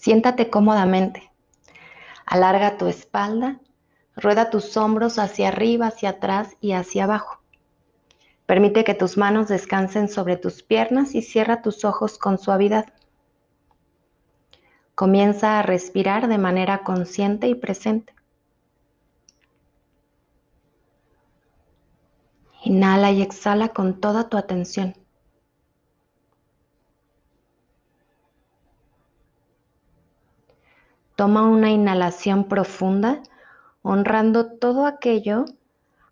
Siéntate cómodamente. Alarga tu espalda, rueda tus hombros hacia arriba, hacia atrás y hacia abajo. Permite que tus manos descansen sobre tus piernas y cierra tus ojos con suavidad. Comienza a respirar de manera consciente y presente. Inhala y exhala con toda tu atención. Toma una inhalación profunda, honrando todo aquello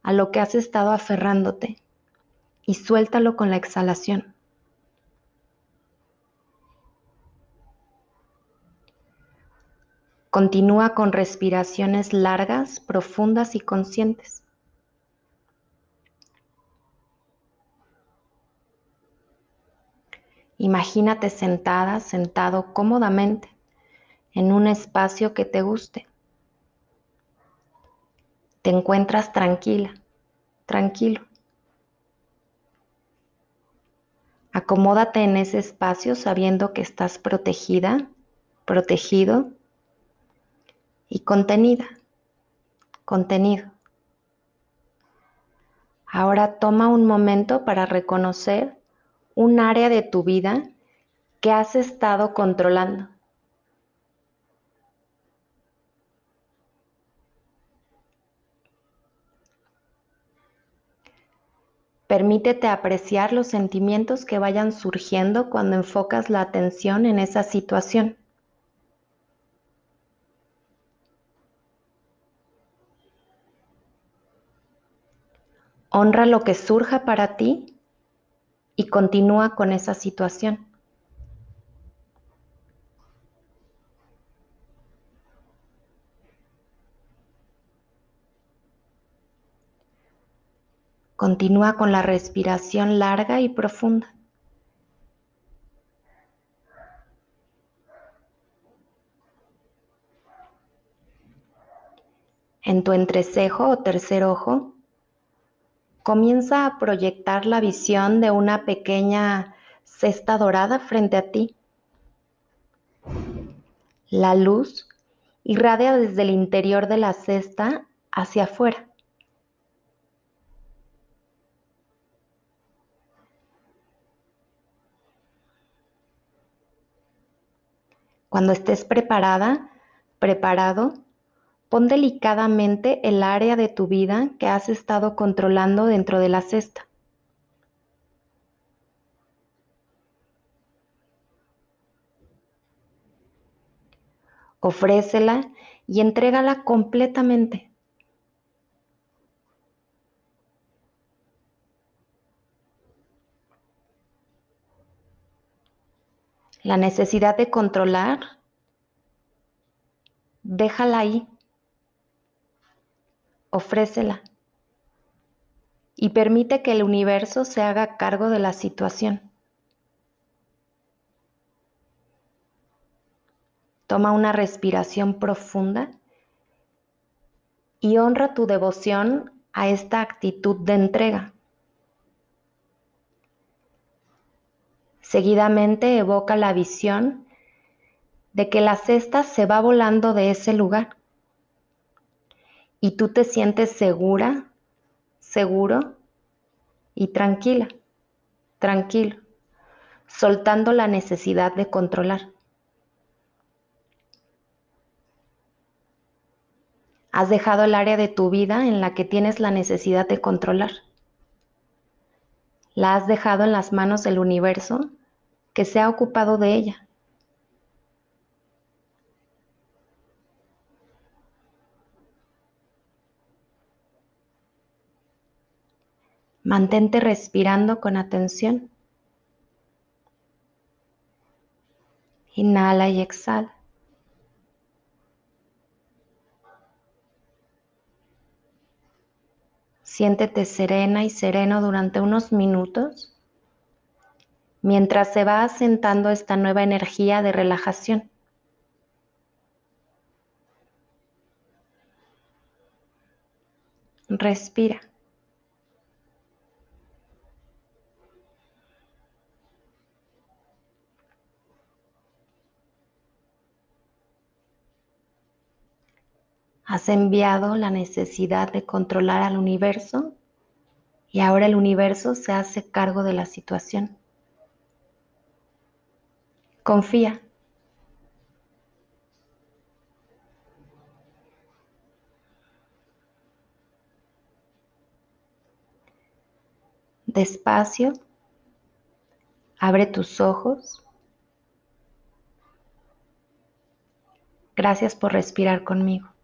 a lo que has estado aferrándote y suéltalo con la exhalación. Continúa con respiraciones largas, profundas y conscientes. Imagínate sentada, sentado cómodamente en un espacio que te guste. Te encuentras tranquila, tranquilo. Acomódate en ese espacio sabiendo que estás protegida, protegido y contenida, contenido. Ahora toma un momento para reconocer un área de tu vida que has estado controlando. Permítete apreciar los sentimientos que vayan surgiendo cuando enfocas la atención en esa situación. Honra lo que surja para ti y continúa con esa situación. Continúa con la respiración larga y profunda. En tu entrecejo o tercer ojo, comienza a proyectar la visión de una pequeña cesta dorada frente a ti. La luz irradia desde el interior de la cesta hacia afuera. Cuando estés preparada, preparado, Pon delicadamente el área de tu vida que has estado controlando dentro de la cesta. Ofrécela y entrégala completamente. La necesidad de controlar, déjala ahí ofrécela y permite que el universo se haga cargo de la situación. Toma una respiración profunda y honra tu devoción a esta actitud de entrega. Seguidamente evoca la visión de que la cesta se va volando de ese lugar y tú te sientes segura, seguro y tranquila, tranquilo, soltando la necesidad de controlar. Has dejado el área de tu vida en la que tienes la necesidad de controlar. La has dejado en las manos del universo que se ha ocupado de ella. Mantente respirando con atención. Inhala y exhala. Siéntete serena y sereno durante unos minutos mientras se va asentando esta nueva energía de relajación. Respira. Has enviado la necesidad de controlar al universo y ahora el universo se hace cargo de la situación. Confía. Despacio, abre tus ojos. Gracias por respirar conmigo.